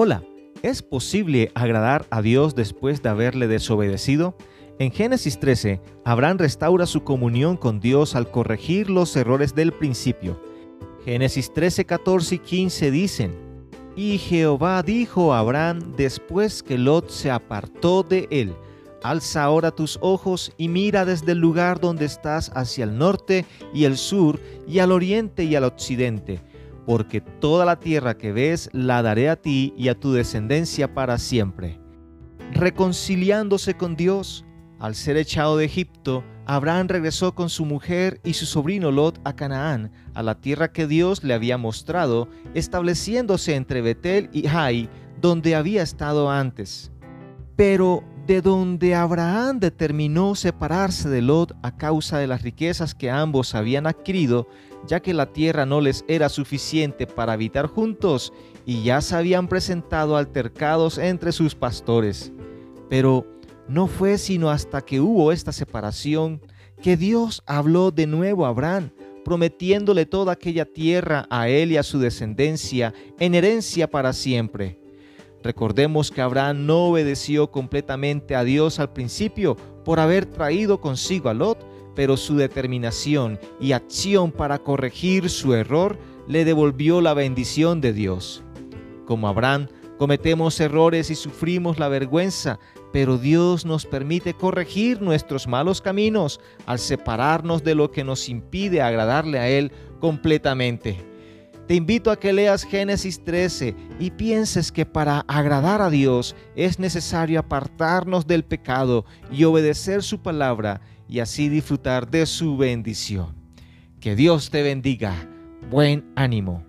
Hola, ¿es posible agradar a Dios después de haberle desobedecido? En Génesis 13, Abraham restaura su comunión con Dios al corregir los errores del principio. Génesis 13, 14 y 15 dicen, Y Jehová dijo a Abraham después que Lot se apartó de él, Alza ahora tus ojos y mira desde el lugar donde estás hacia el norte y el sur y al oriente y al occidente porque toda la tierra que ves la daré a ti y a tu descendencia para siempre. Reconciliándose con Dios, al ser echado de Egipto, Abraham regresó con su mujer y su sobrino Lot a Canaán, a la tierra que Dios le había mostrado, estableciéndose entre Betel y Jai, donde había estado antes. Pero de donde Abraham determinó separarse de Lot a causa de las riquezas que ambos habían adquirido, ya que la tierra no les era suficiente para habitar juntos y ya se habían presentado altercados entre sus pastores. Pero no fue sino hasta que hubo esta separación que Dios habló de nuevo a Abraham, prometiéndole toda aquella tierra a él y a su descendencia en herencia para siempre. Recordemos que Abraham no obedeció completamente a Dios al principio por haber traído consigo a Lot, pero su determinación y acción para corregir su error le devolvió la bendición de Dios. Como Abraham, cometemos errores y sufrimos la vergüenza, pero Dios nos permite corregir nuestros malos caminos al separarnos de lo que nos impide agradarle a Él completamente. Te invito a que leas Génesis 13 y pienses que para agradar a Dios es necesario apartarnos del pecado y obedecer su palabra y así disfrutar de su bendición. Que Dios te bendiga. Buen ánimo.